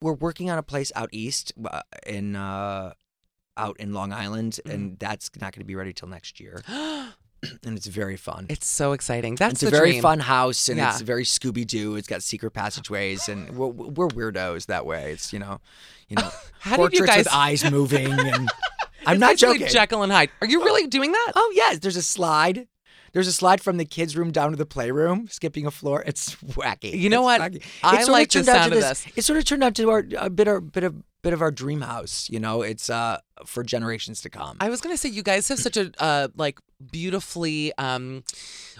we're working on a place out east uh, in uh, out in Long Island, Mm. and that's not going to be ready till next year. and it's very fun. It's so exciting. That's it's a very dream. fun house, and Yeah. it's very Scooby Doo. It's got secret passageways, and we're, we're weirdos that way. It's you know, you know, How did you portraits with eyes moving, and I'm It's not joking. Jekyll and Hyde. Are you really doing that? Oh yes, there's a slide. There's a slide from the kids' room down to the playroom, skipping a floor. It's wacky. You know It's what? wacky. I like the turned out to sound of this. It sort of turned out to our a bit of bit of bit of our dream house. You know, it's uh for generations to come. I was gonna say you guys have such a uh, like beautifully um,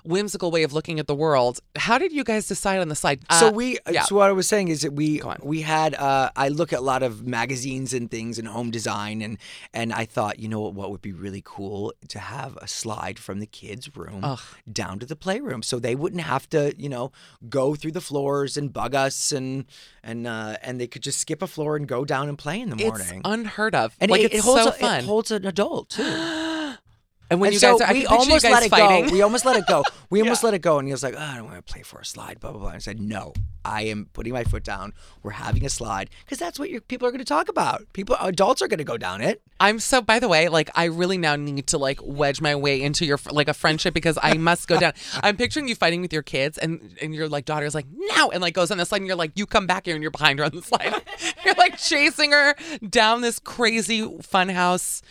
whimsical way of looking at the world. How did you guys decide on the slide? so Uh, we yeah. so what I was saying is that we we had uh I look at a lot of magazines and things and home design and and I thought, you know what what would be really cool to have a slide from the kids' room Ugh. down to the playroom so they wouldn't have to, you know, go through the floors and bug us and and uh and they could just skip a floor and go down and play in the it's morning. unheard of. and like it, it's it holds so a- fun. it holds an adult too. and when and you so guys, are, I we picture almost you guys let it fighting. go. We almost let it go. We almost let it go, and he was like, oh, "I don't want to play for a slide." Blah blah blah. I said, "No, I am putting my foot down. We're having a slide because that's what your people are going to talk about. People, adults are going to go down it. I'm so. By the way, like I really now need to like wedge my way into your like a friendship because I must go down. I'm picturing you fighting with your kids, and and your like daughter's like no, and like goes on the slide, and you're like, you come back here, and you're behind her on the slide. you're like chasing her down this crazy fun house